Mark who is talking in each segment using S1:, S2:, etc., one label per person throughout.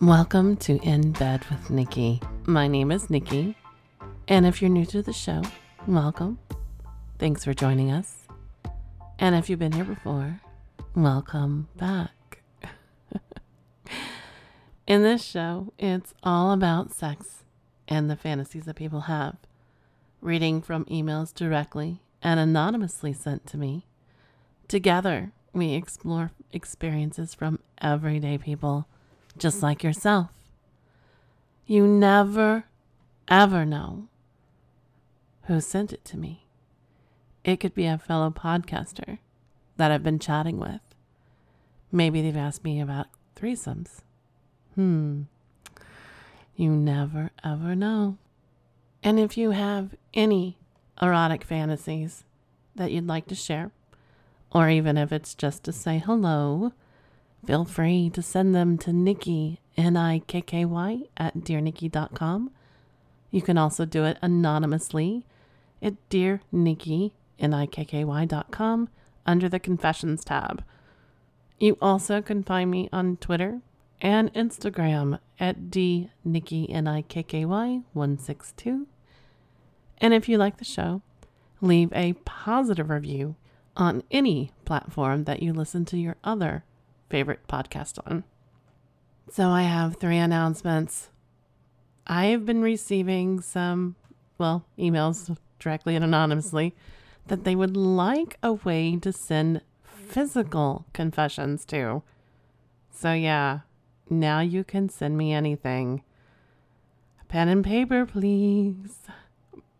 S1: Welcome to In Bed with Nikky. My name is Nikky, and if you're new to the show, welcome. Thanks for joining us. And if you've been here before, welcome back. In this show, it's all about sex and the fantasies that people have. Reading from emails directly and anonymously sent to me. Together, we explore experiences from everyday people just like yourself. You never, ever know who sent it to me. It could be a fellow podcaster that I've been chatting with. Maybe they've asked me about threesomes. Hmm. You never, ever know. And if you have any erotic fantasies that you'd like to share, or even if it's just to say hello, feel free to send them to Nikky, N I K K Y, at dearnikky.com. You can also do it anonymously at dearnikky, N I K K Y.com, under the Confessions tab. You also can find me on Twitter and Instagram at dnikky, N I K K Y, 162. And if you like the show, leave a positive review on any platform that you listen to your other favorite podcast on. So I have three announcements. I have been receiving some, well, emails directly and anonymously that they would like a way to send physical confessions to. So yeah, now you can send me anything. Pen and paper, please.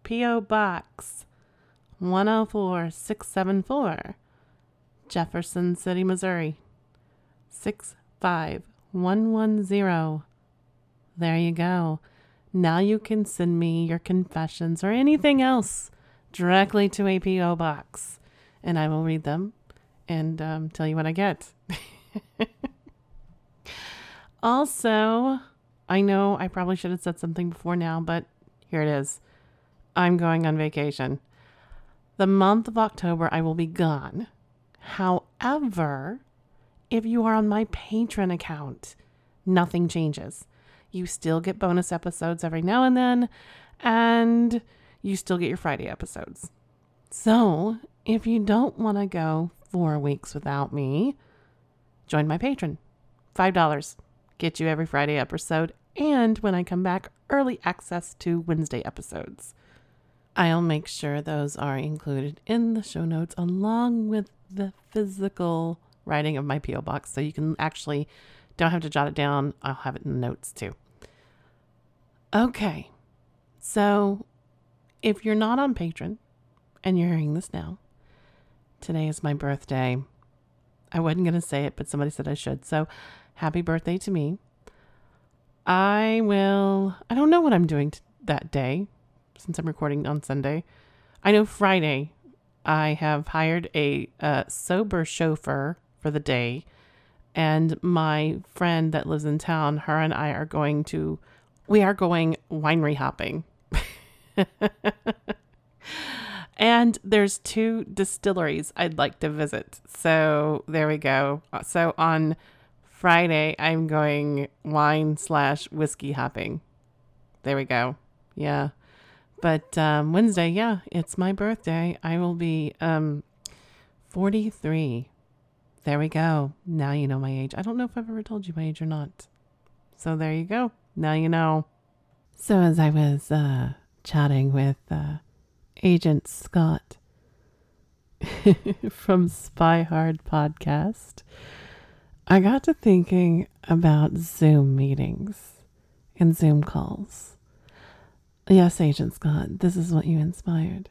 S1: P.O. Box 104674, Jefferson City, Missouri 65110. There you go. Now you can send me your confessions or anything else directly to a P.O. box, and I will read them and um, tell you what I get. also, I know I probably should have said something before now, but here it is. I'm going on vacation. The month of October, I will be gone. However, if you are on my Patreon account, nothing changes. You still get bonus episodes every now and then, and you still get your Friday episodes. So, if you don't want to go four weeks without me, join my Patreon. $5 get you every Friday episode, and when I come back, early access to Wednesday episodes. I'll make sure those are included in the show notes along with the physical writing of my P.O. box. So you can actually don't have to jot it down. I'll have it in the notes too. Okay. So if you're not on Patreon and you're hearing this now, today is my birthday. I wasn't going to say it, but somebody said I should. So happy birthday to me. I will, I don't know what I'm doing t- that day since I'm recording on Sunday. I know Friday I have hired a, a sober chauffeur for the day, and my friend that lives in town, her and I are going to, we are going winery hopping. and there's two distilleries I'd like to visit. So there we go. So on Friday, I'm going wine slash whiskey hopping. There we go. Yeah. But um, Wednesday, yeah, it's my birthday. I will be um, 43. There we go. Now you know my age. I don't know if I've ever told you my age or not. So there you go. Now you know. So as I was uh, chatting with uh, Agent Scott from Spy Hard Podcast, I got to thinking about Zoom meetings and Zoom calls. Yes, Agent Scott, this is what you inspired.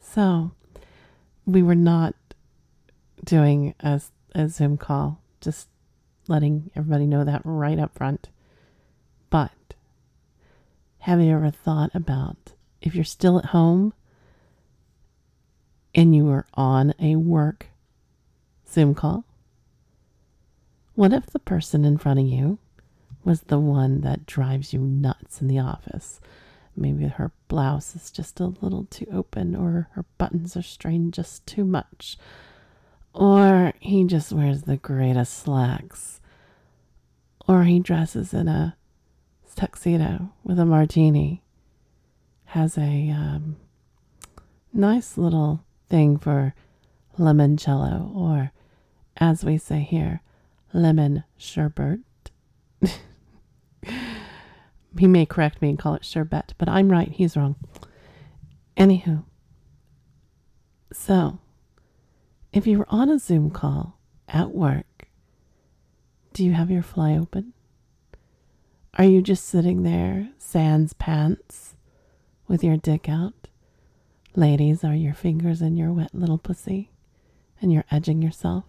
S1: So, we were not doing a, a Zoom call, just letting everybody know that right up front. But, have you ever thought about if you're still at home and you are on a work Zoom call? What if the person in front of you was the one that drives you nuts in the office? Maybe her blouse is just a little too open, or her buttons are strained just too much. Or he just wears the greatest slacks. or he dresses in a tuxedo with a martini, has a um, nice little thing for limoncello, or as we say here, lemon sherbet. he may correct me and call it sherbet, but I'm right, he's wrong. Anywho, so if you were on a Zoom call at work, do you have your fly open? Are you just sitting there, sans pants, with your dick out? Ladies, are your fingers in your wet little pussy and you're edging yourself?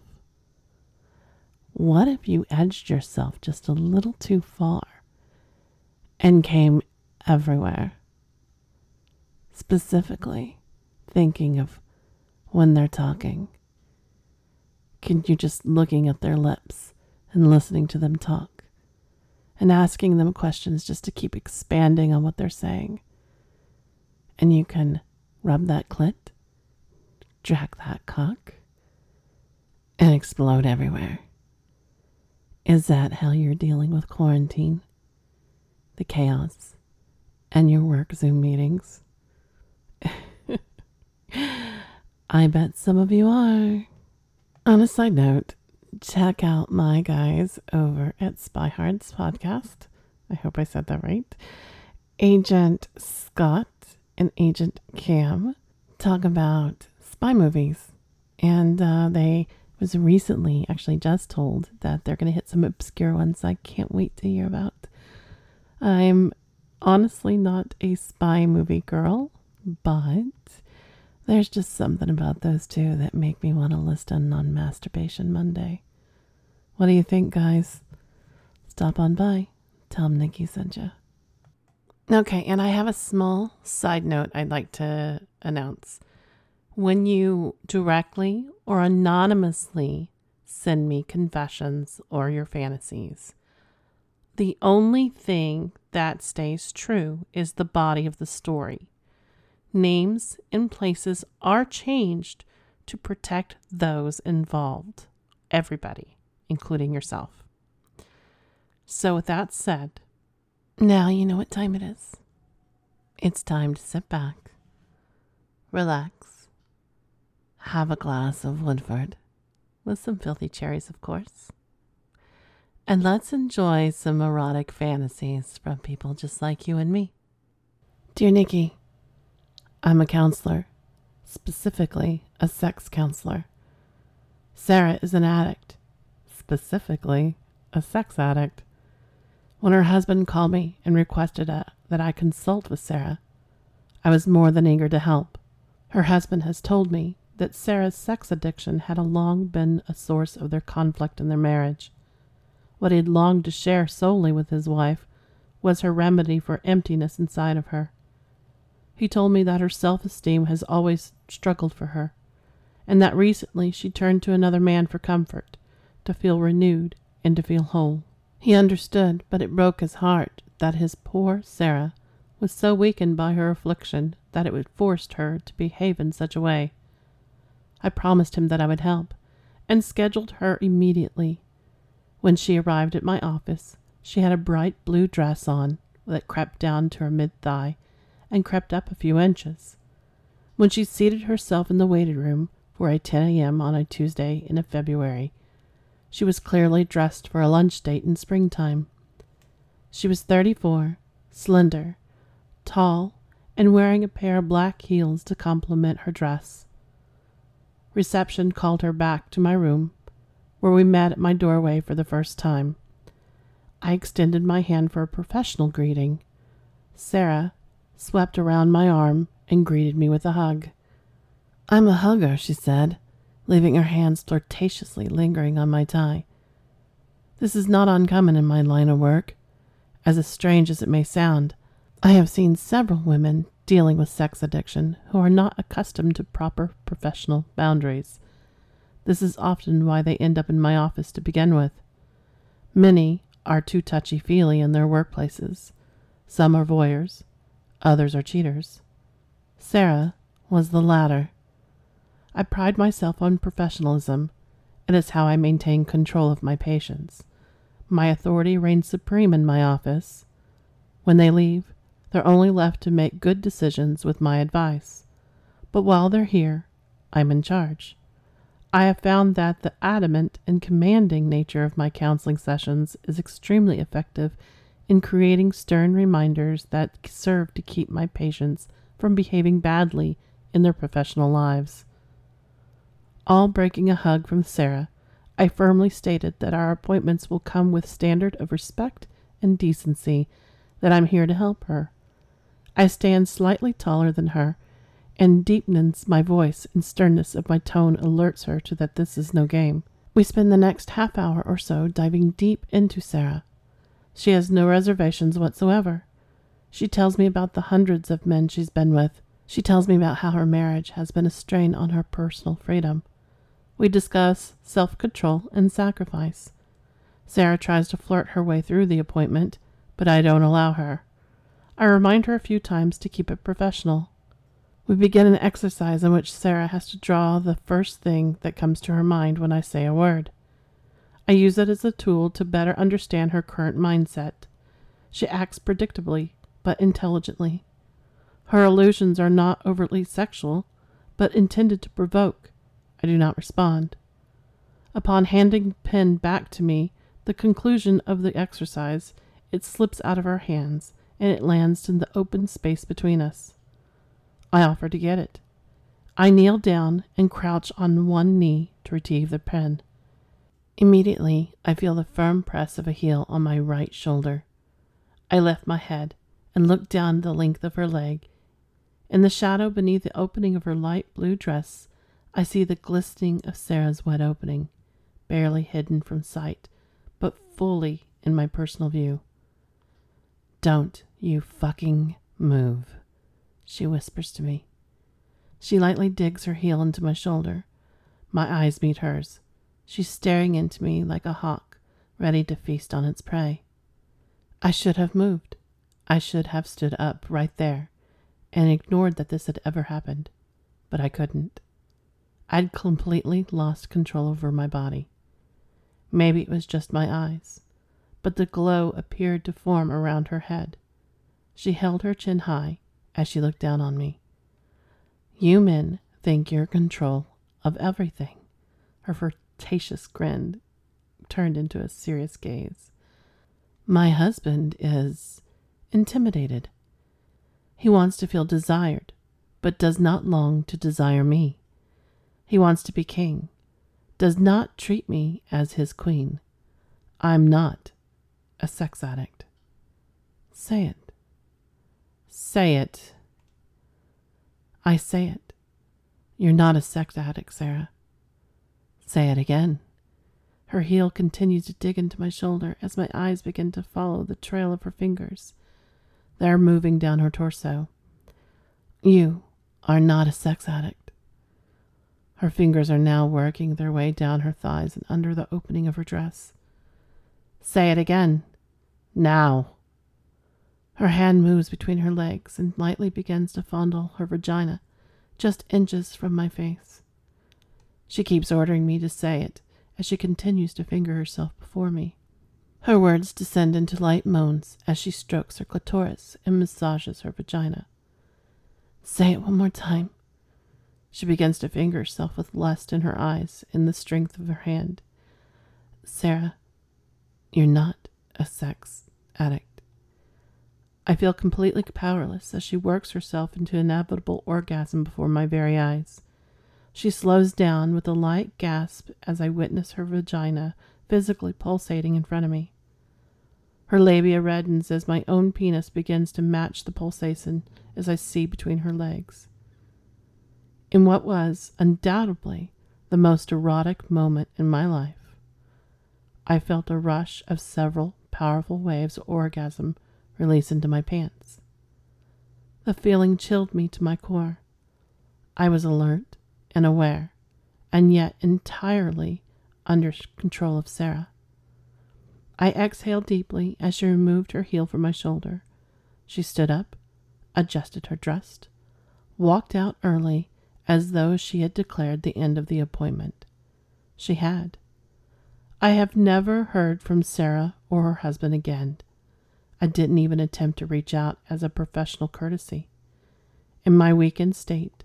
S1: What if you edged yourself just a little too far and came everywhere? Specifically, thinking of when they're talking. Can you just looking at their lips and listening to them talk? and asking them questions just to keep expanding on what they're saying. And you can rub that clit, jack that cock, and explode everywhere. Is that how you're dealing with quarantine? The chaos and your work Zoom meetings? I bet some of you are. On a side note, check out my guys over at Spyhards Podcast. I hope I said that right. Agent Scott and Agent Cam talk about spy movies. And uh, they was recently actually just told that they're going to hit some obscure ones I can't wait to hear about. I'm honestly not a spy movie girl, but there's just something about those two that make me want to listen on Masturbation Monday. What do you think, guys? Stop on by. Tell them Nikky sent you. Okay, and I have a small side note I'd like to announce. When you directly or anonymously send me confessions or your fantasies, the only thing that stays true is the body of the story. Names and places are changed to protect those involved, everybody, including yourself. So, with that said, now you know what time it is. It's time to sit back, relax, have a glass of Woodford, with some filthy cherries, of course, and let's enjoy some erotic fantasies from people just like you and me. Dear Nikky, I'm a counselor, specifically a sex counselor. Sarah is an addict, specifically a sex addict. When her husband called me and requested a, that I consult with Sarah, I was more than eager to help. Her husband has told me that Sarah's sex addiction had long been a source of their conflict in their marriage. What he had longed to share solely with his wife was her remedy for emptiness inside of her. He told me that her self esteem has always struggled for her, and that recently she turned to another man for comfort, to feel renewed and to feel whole. He understood, but it broke his heart that his poor Sarah was so weakened by her affliction that it forced her to behave in such a way. I promised him that I would help, and scheduled her immediately. When she arrived at my office, she had a bright blue dress on that crept down to her mid thigh and crept up a few inches. When she seated herself in the waiting room for a 10 a.m. on a Tuesday in a February, she was clearly dressed for a lunch date in springtime. She was 34, slender, tall, and wearing a pair of black heels to complement her dress. Reception called her back to my room, where we met at my doorway for the first time. I extended my hand for a professional greeting. Sarah, swept around my arm and greeted me with a hug. I'm a hugger, she said, leaving her hands flirtatiously lingering on my tie. This is not uncommon in my line of work. As strange as it may sound, I have seen several women dealing with sex addiction who are not accustomed to proper professional boundaries. This is often why they end up in my office to begin with. Many are too touchy feely in their workplaces. Some are voyeurs, others are cheaters. Sarah was the latter. I pride myself on professionalism. and It is how I maintain control of my patients. My authority reigns supreme in my office. When they leave, they're only left to make good decisions with my advice. But while they're here, I'm in charge. I have found that the adamant and commanding nature of my counseling sessions is extremely effective in creating stern reminders that serve to keep my patients from behaving badly in their professional lives. All breaking a hug from Sarah, I firmly stated that our appointments will come with standard of respect and decency, that I'm here to help her. I stand slightly taller than her, and deepens my voice and sternness of my tone alerts her to that this is no game. We spend the next half hour or so diving deep into Sarah. She has no reservations whatsoever. She tells me about the hundreds of men she's been with. She tells me about how her marriage has been a strain on her personal freedom. We discuss self control and sacrifice. Sarah tries to flirt her way through the appointment, but I don't allow her. I remind her a few times to keep it professional. We begin an exercise in which Sarah has to draw the first thing that comes to her mind when I say a word. I use it as a tool to better understand her current mindset. She acts predictably, but intelligently. Her allusions are not overtly sexual, but intended to provoke. I do not respond. Upon handing pen back to me, the conclusion of the exercise, it slips out of our hands and it lands in the open space between us. I offer to get it. I kneel down and crouch on one knee to retrieve the pen. Immediately, I feel the firm press of a heel on my right shoulder. I lift my head and look down the length of her leg. In the shadow beneath the opening of her light blue dress, I see the glistening of Sarah's wet opening, barely hidden from sight, but fully in my personal view. Don't you fucking move, she whispers to me. She lightly digs her heel into my shoulder. My eyes meet hers. She's staring into me like a hawk, ready to feast on its prey. I should have moved. I should have stood up right there and ignored that this had ever happened, but I couldn't. I'd completely lost control over my body. Maybe it was just my eyes, but the glow appeared to form around her head. She held her chin high as she looked down on me. You men think you're control of everything. Her flirtatious grin turned into a serious gaze. My husband is intimidated. He wants to feel desired, but does not long to desire me. He wants to be king, does not treat me as his queen. I'm not a sex addict. Say it. Say it. I say it. You're not a sex addict, Sarah. Say it again. Her heel continues to dig into my shoulder as my eyes begin to follow the trail of her fingers. They're moving down her torso. You are not a sex addict. Her fingers are now working their way down her thighs and under the opening of her dress. Say it again. Now. Her hand moves between her legs and lightly begins to fondle her vagina, just inches from my face. She keeps ordering me to say it as she continues to finger herself before me. Her words descend into light moans as she strokes her clitoris and massages her vagina. Say it one more time. She begins to finger herself with lust in her eyes and the strength of her hand. Sarah, you're not a sex addict. I feel completely powerless as she works herself into inevitable orgasm before my very eyes. She slows down with a light gasp as I witness her vagina physically pulsating in front of me. Her labia reddens as my own penis begins to match the pulsation as I see between her legs. In what was undoubtedly the most erotic moment in my life, I felt a rush of several powerful waves of orgasm release into my pants. The feeling chilled me to my core. I was alert and aware, and yet entirely under control of Sarah. I exhaled deeply as she removed her heel from my shoulder. She stood up, adjusted her dress, walked out early as though she had declared the end of the appointment. She had. I have never heard from Sarah or her husband again. I didn't even attempt to reach out as a professional courtesy. In my weakened state,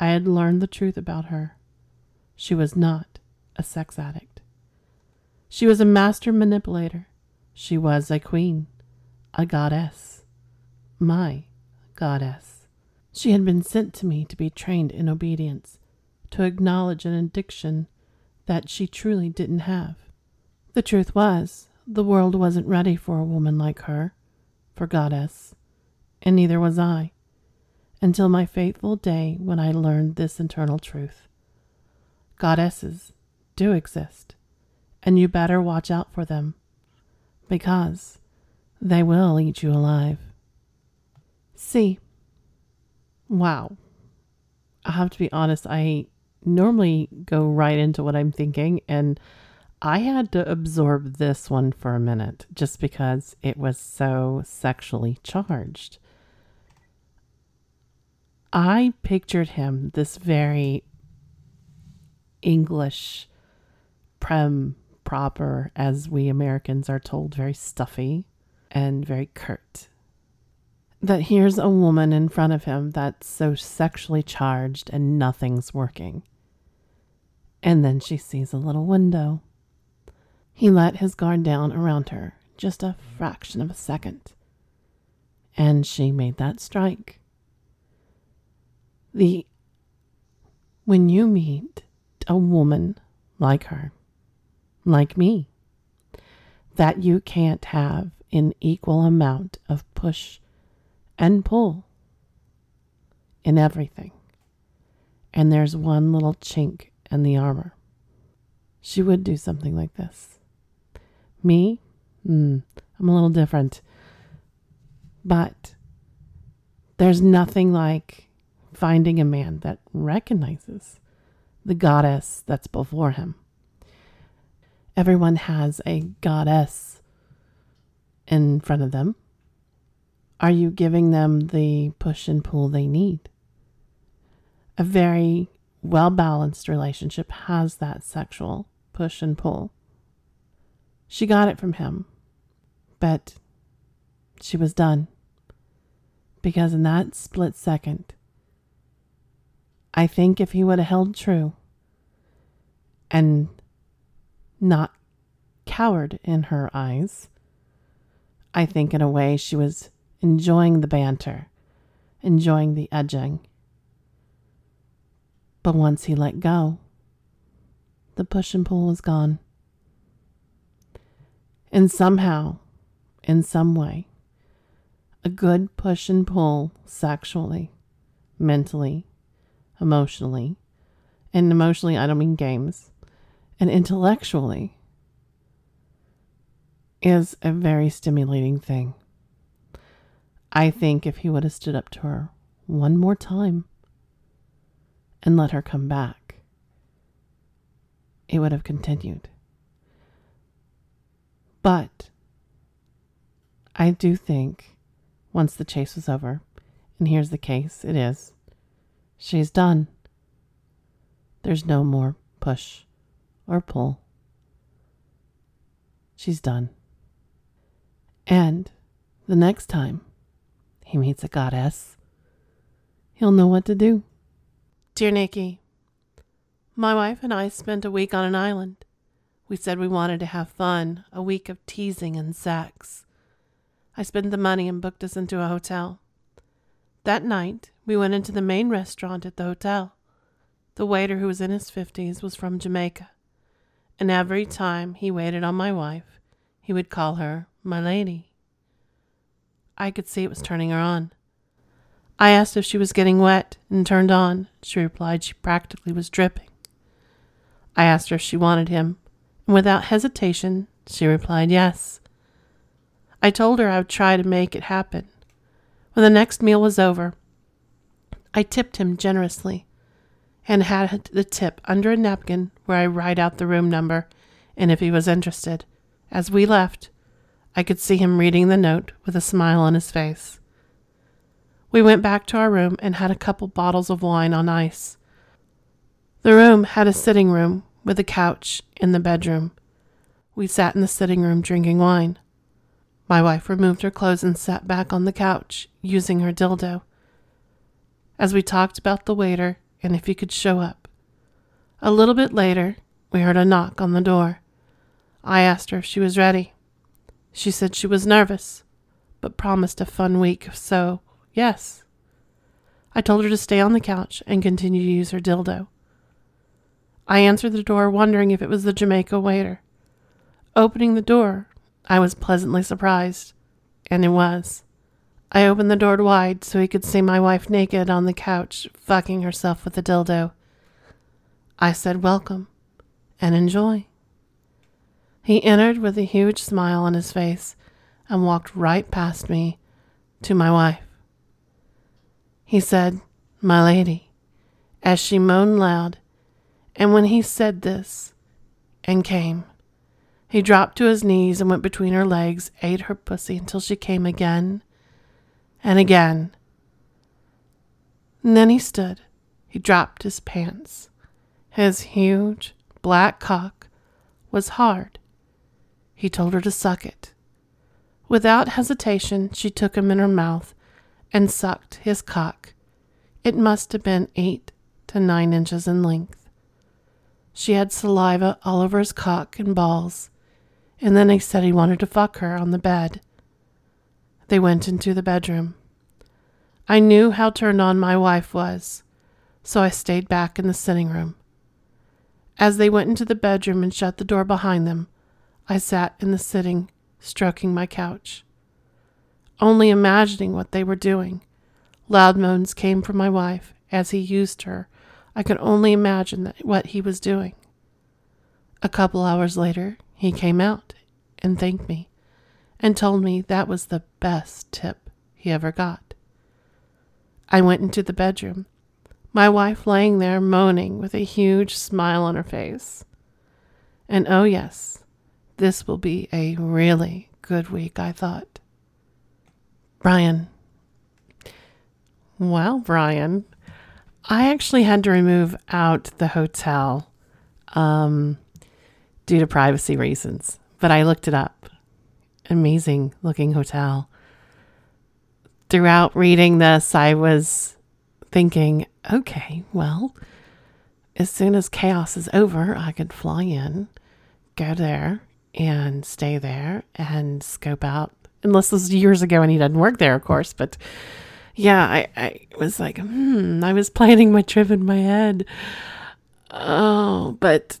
S1: I had learned the truth about her. She was not a sex addict. She was a master manipulator. She was a queen, a goddess, my goddess. She had been sent to me to be trained in obedience, to acknowledge an addiction that she truly didn't have. The truth was, the world wasn't ready for a woman like her, for goddess, and neither was I, until my fateful day when I learned this internal truth. Goddesses do exist, and you better watch out for them, because they will eat you alive. See, wow. I have to be honest, I normally go right into what I'm thinking, and I had to absorb this one for a minute just because it was so sexually charged. I pictured him this very English, prem, proper, as we Americans are told, very stuffy and very curt. That here's a woman in front of him that's so sexually charged and nothing's working. And then she sees a little window. He let his guard down around her just a fraction of a second. And she made that strike. The when you meet a woman like her, like me, that you can't have an equal amount of push and pull in everything. And there's one little chink in the armor. She would do something like this. Me? Mm, I'm a little different. But there's nothing like finding a man that recognizes the goddess that's before him. Everyone has a goddess in front of them. Are you giving them the push and pull they need? A very well balanced relationship has that sexual push and pull. She got it from him, but she was done. Because in that split second, I think if he would have held true and not cowered in her eyes, I think in a way she was enjoying the banter, enjoying the edging. But once he let go, the push and pull was gone. And somehow, in some way, a good push and pull sexually, mentally, emotionally, and emotionally, I don't mean games, and intellectually is a very stimulating thing. I think if he would have stood up to her one more time and let her come back, it would have continued. But I do think once the chase was over, and here's the case it is, she's done. There's no more push or pull. She's done. And the next time he meets a goddess, he'll know what to do. Dear Nikky, my wife and I spent a week on an island. We said we wanted to have fun, a week of teasing and sex. I spent the money and booked us into a hotel. That night, we went into the main restaurant at the hotel. The waiter, who was in his fifties, was from Jamaica, and every time he waited on my wife, he would call her my lady. I could see it was turning her on. I asked if she was getting wet and turned on. She replied she practically was dripping. I asked her if she wanted him, and without hesitation, she replied yes. I told her I would try to make it happen. When the next meal was over, I tipped him generously and had the tip under a napkin where I write out the room number and if he was interested. As we left, I could see him reading the note with a smile on his face. We went back to our room and had a couple bottles of wine on ice. The room had a sitting room with a couch in the bedroom. we sat in the sitting room drinking wine. My wife removed her clothes and sat back on the couch, using her dildo. As we talked about the waiter and if he could show up. A little bit later, we heard a knock on the door. I asked her if she was ready. She said she was nervous, but promised a fun week, so yes. I told her to stay on the couch and continue to use her dildo. I answered the door, wondering if it was the Jamaica waiter. Opening the door, I was pleasantly surprised, and it was. I opened the door wide so he could see my wife naked on the couch, fucking herself with a dildo. I said, Welcome and enjoy. He entered with a huge smile on his face and walked right past me to my wife. He said, My lady, as she moaned loud, and when he said this and came, he dropped to his knees and went between her legs, ate her pussy until she came again and again. And then he stood. He dropped his pants. His huge black cock was hard. He told her to suck it. Without hesitation, she took him in her mouth and sucked his cock. It must have been eight to nine inches in length. She had saliva all over his cock and balls, and then he said he wanted to fuck her on the bed. They went into the bedroom. I knew how turned on my wife was, so I stayed back in the sitting room. As they went into the bedroom and shut the door behind them, I sat in the sitting, stroking my couch. Only imagining what they were doing. Loud moans came from my wife as he used her. I could only imagine what he was doing. A couple hours later, he came out and thanked me and told me that was the best tip he ever got. I went into the bedroom my wife laying there moaning with a huge smile on her face. And oh, yes, this will be a really good week, I thought. Brian. Well, Brian, I actually had to remove out the hotel um, due to privacy reasons, but I looked it up. Amazing looking hotel. Throughout reading this, I was thinking, okay, well, as soon as chaos is over, I could fly in, go there, and stay there and scope out. Unless this was years ago and he doesn't work there, of course. But yeah, I, I was like, hmm, I was planning my trip in my head. Oh, but.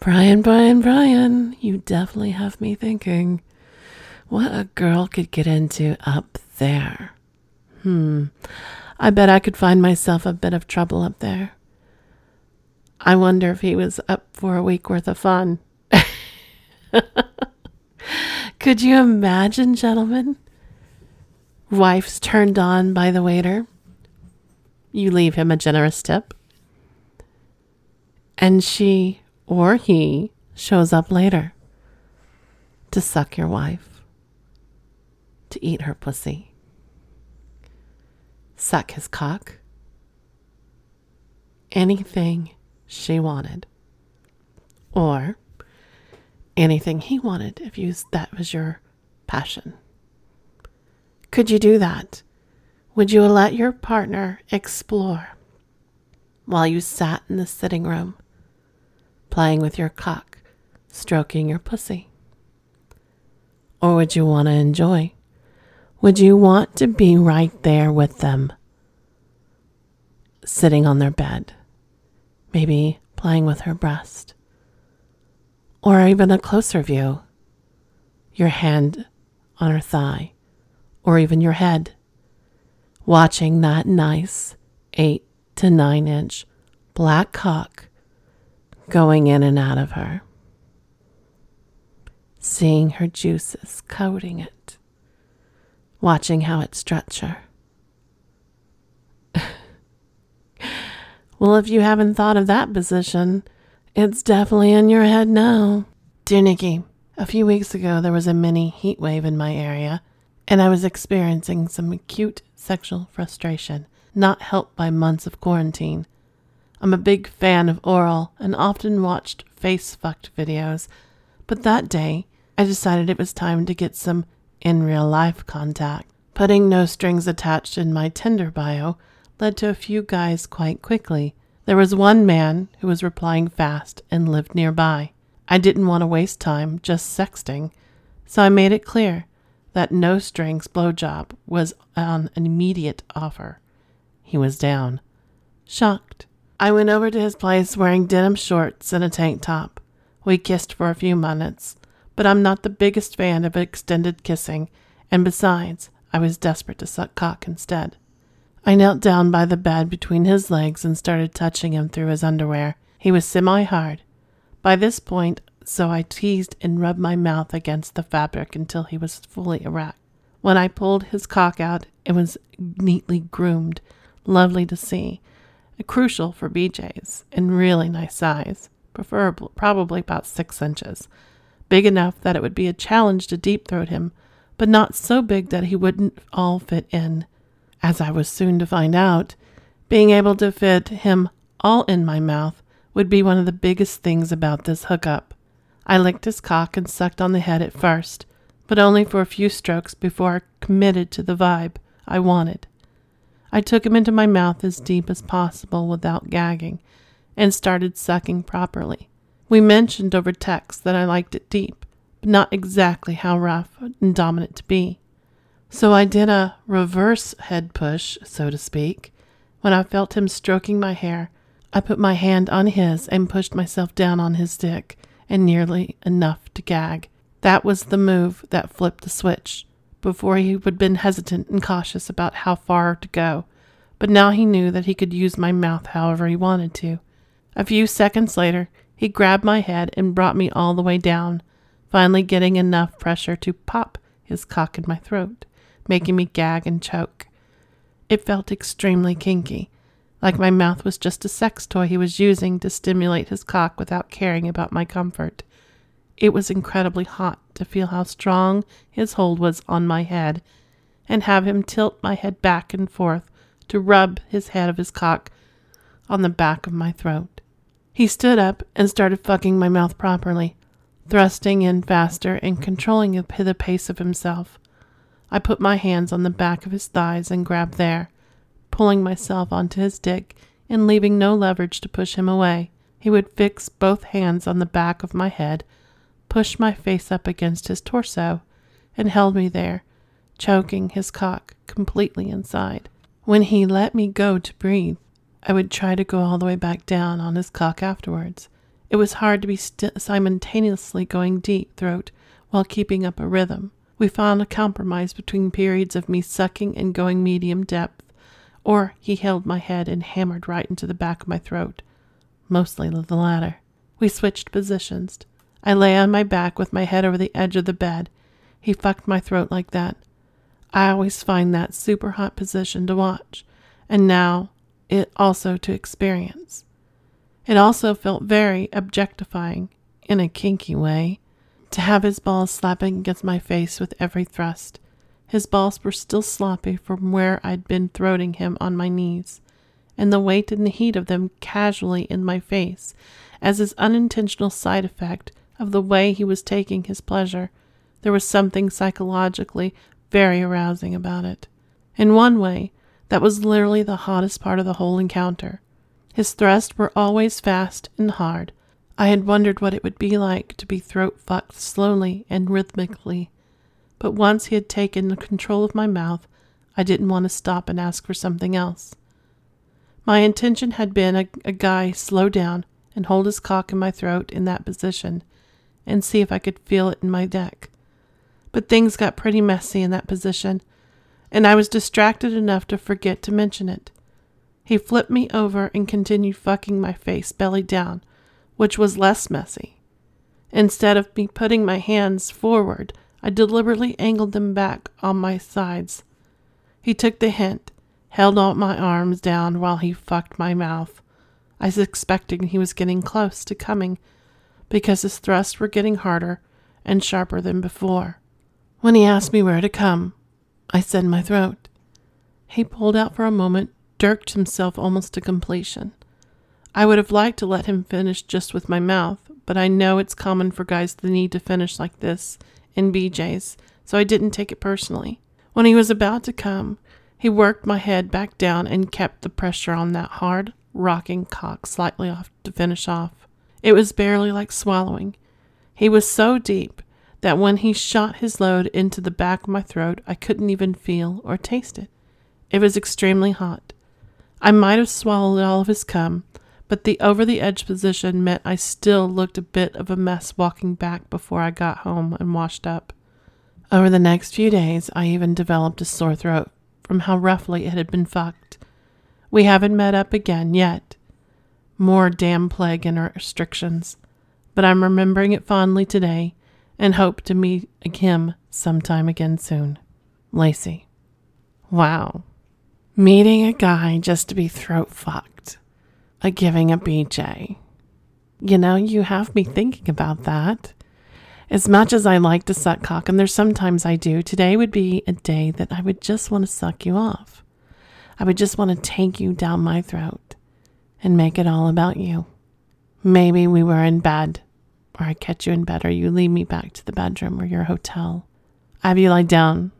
S1: Brian, Brian, Brian, you definitely have me thinking what a girl could get into up there. Hmm. I bet I could find myself a bit of trouble up there. I wonder if he was up for a week worth of fun. could you imagine, gentlemen? Wife's turned on by the waiter. You leave him a generous tip. And she or he shows up later to suck your wife to eat her pussy, suck his cock, anything she wanted, or anything he wanted if you that was your passion. Could you do that? Would you let your partner explore while you sat in the sitting room, playing with your cock, stroking your pussy? Or would you want to enjoy would you want to be right there with them, sitting on their bed, maybe playing with her breast, or even a closer view, your hand on her thigh, or even your head, watching that nice eight to nine inch black cock going in and out of her, seeing her juices coating it watching how it struts her. well, if you haven't thought of that position, it's definitely in your head now. Dear Nikky, a few weeks ago there was a mini heat wave in my area, and I was experiencing some acute sexual frustration, not helped by months of quarantine. I'm a big fan of oral and often watched face fucked videos, but that day I decided it was time to get some in real life contact. Putting no strings attached in my Tinder bio led to a few guys quite quickly. There was one man who was replying fast and lived nearby. I didn't want to waste time just sexting, so I made it clear that no strings blowjob was on an immediate offer. He was down. Shocked. I went over to his place wearing denim shorts and a tank top. We kissed for a few minutes, but I'm not the biggest fan of extended kissing, and besides, I was desperate to suck cock instead. I knelt down by the bed between his legs and started touching him through his underwear. He was semi hard. By this point, so I teased and rubbed my mouth against the fabric until he was fully erect. When I pulled his cock out, it was neatly groomed, lovely to see, crucial for BJ's, and really nice size, preferable, probably about six inches, big enough that it would be a challenge to deep throat him, but not so big that he wouldn't all fit in. As I was soon to find out, being able to fit him all in my mouth would be one of the biggest things about this hookup. I licked his cock and sucked on the head at first, but only for a few strokes before I committed to the vibe I wanted. I took him into my mouth as deep as possible without gagging and started sucking properly. We mentioned over text that I liked it deep, but not exactly how rough and dominant to be. So I did a reverse head push, so to speak. When I felt him stroking my hair, I put my hand on his and pushed myself down on his dick and nearly enough to gag. That was the move that flipped the switch. Before he had been hesitant and cautious about how far to go, but now he knew that he could use my mouth however he wanted to. A few seconds later, he grabbed my head and brought me all the way down, finally getting enough pressure to pop his cock in my throat, making me gag and choke. It felt extremely kinky, like my mouth was just a sex toy he was using to stimulate his cock without caring about my comfort. It was incredibly hot to feel how strong his hold was on my head and have him tilt my head back and forth to rub his head of his cock on the back of my throat. He stood up and started fucking my mouth properly, thrusting in faster and controlling the pace of himself. I put my hands on the back of his thighs and grabbed there pulling myself onto his dick and leaving no leverage to push him away. He would fix both hands on the back of my head, push my face up against his torso, and held me there, choking his cock completely inside. When he let me go to breathe, I would try to go all the way back down on his cock afterwards. It was hard to be st- simultaneously going deep throat while keeping up a rhythm. We found a compromise between periods of me sucking and going medium depth or he held my head and hammered right into the back of my throat. Mostly the latter. We switched positions. I lay on my back with my head over the edge of the bed. He fucked my throat like that. I always find that super hot position to watch, and now it also to experience. It also felt very objectifying, in a kinky way, to have his balls slapping against my face with every thrust. His balls were still sloppy from where I'd been throating him on my knees, and the weight and the heat of them casually in my face as his unintentional side effect of the way he was taking his pleasure. There was something psychologically very arousing about it. In one way, that was literally the hottest part of the whole encounter. His thrusts were always fast and hard. I had wondered what it would be like to be throat fucked slowly and rhythmically but once he had taken control of my mouth, I didn't want to stop and ask for something else. My intention had been a, a guy slow down and hold his cock in my throat in that position and see if I could feel it in my neck. But things got pretty messy in that position, and I was distracted enough to forget to mention it. He flipped me over and continued fucking my face belly down, which was less messy. Instead of me putting my hands forward, I deliberately angled them back on my sides. He took the hint, held out my arms down while he fucked my mouth. I was expecting he was getting close to coming because his thrusts were getting harder and sharper than before. When he asked me where to come, I said my throat. He pulled out for a moment, jerked himself almost to completion.
S2: I would have liked to let him finish just with my mouth, but I know it's common for guys to need to finish like this in BJ's, so I didn't take it personally. When he was about to come, he worked my head back down and kept the pressure on that hard, rocking cock slightly off to finish off. It was barely like swallowing. He was so deep that when he shot his load into the back of my throat, I couldn't even feel or taste it. It was extremely hot. I might have swallowed all of his cum, but the over the edge position meant I still looked a bit of a mess walking back before I got home and washed up. Over the next few days, I even developed a sore throat from how roughly it had been fucked. We haven't met up again yet. More damn plague and restrictions. But I'm remembering it fondly today and hope to meet him sometime again soon. Lacey. Wow. Meeting a guy just to be throat fucked. A giving a BJ. You know, you have me thinking about that. As much as I like to suck cock, and there's sometimes I do, today would be a day that I would just want to suck you off. I would just want to take you down my throat and make it all about you. Maybe we were in bed or I catch you in bed, or you lead me back to the bedroom or your hotel. I have you lie down.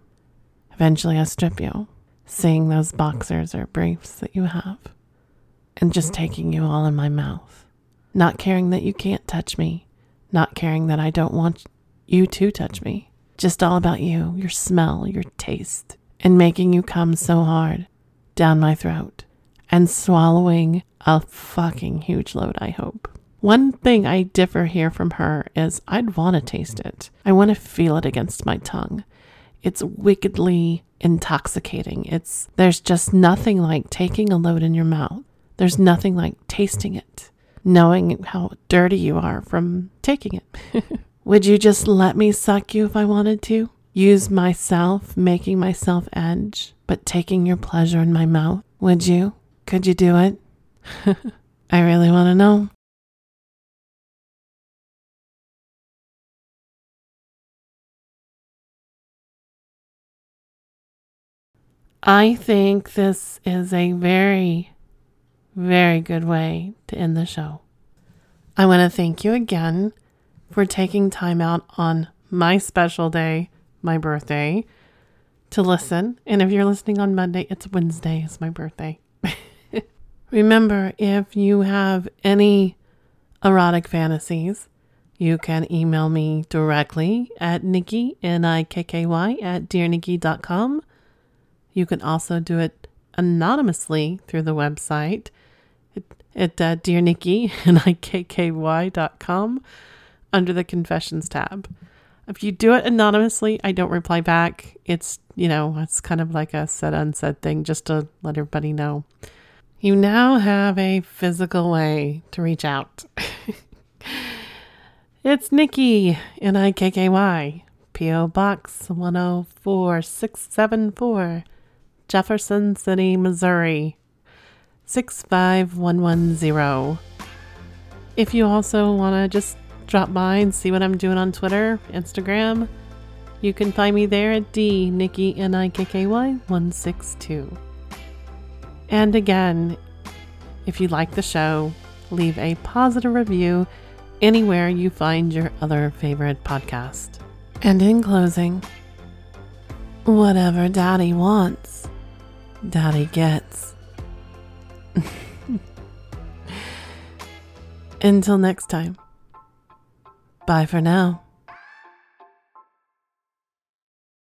S2: Eventually, I strip you, seeing those boxers or briefs that you have, and just taking you all in my mouth. Not caring that you can't touch me, not caring that I don't want you to touch me. Just all about you, your smell, your taste, and making you come so hard down my throat and swallowing a fucking huge load, I hope. One thing I differ here from her is I'd want to taste it. I want to feel it against my tongue. It's wickedly intoxicating. It's there's just nothing like taking a load in your mouth. There's nothing like tasting it, knowing how dirty you are from taking it. Would you just let me suck you if I wanted to? Use myself, making myself edge, but taking your pleasure in my mouth? Would you? Could you do it? I really want to know. I think this is a very, very good way to end the show. I want to thank you again for taking time out on my special day, my birthday, to listen. And if you're listening on Monday, it's Wednesday, it's my birthday. Remember, if you have any erotic fantasies, you can email me directly at Nikky, N I K K Y, at dearnikky.com you can also do it anonymously through the website at uh, Dear Nikky, N-I-K-K-Y.com under the confessions tab. If you do it anonymously, I don't reply back. It's, you know, it's kind of like a said unsaid thing just to let everybody know. You now have a physical way to reach out. it's Nikky, N I K K Y, P.O. Box 104674. Jefferson City, Missouri 65110. If you also want to just drop by and see what I'm doing on Twitter, Instagram, you can find me there at D Nikky N I K K Y 162. And again, if you like the show, leave a positive review anywhere you find your other favorite podcast. And in closing, whatever daddy wants daddy gets. Until next time. Bye for now.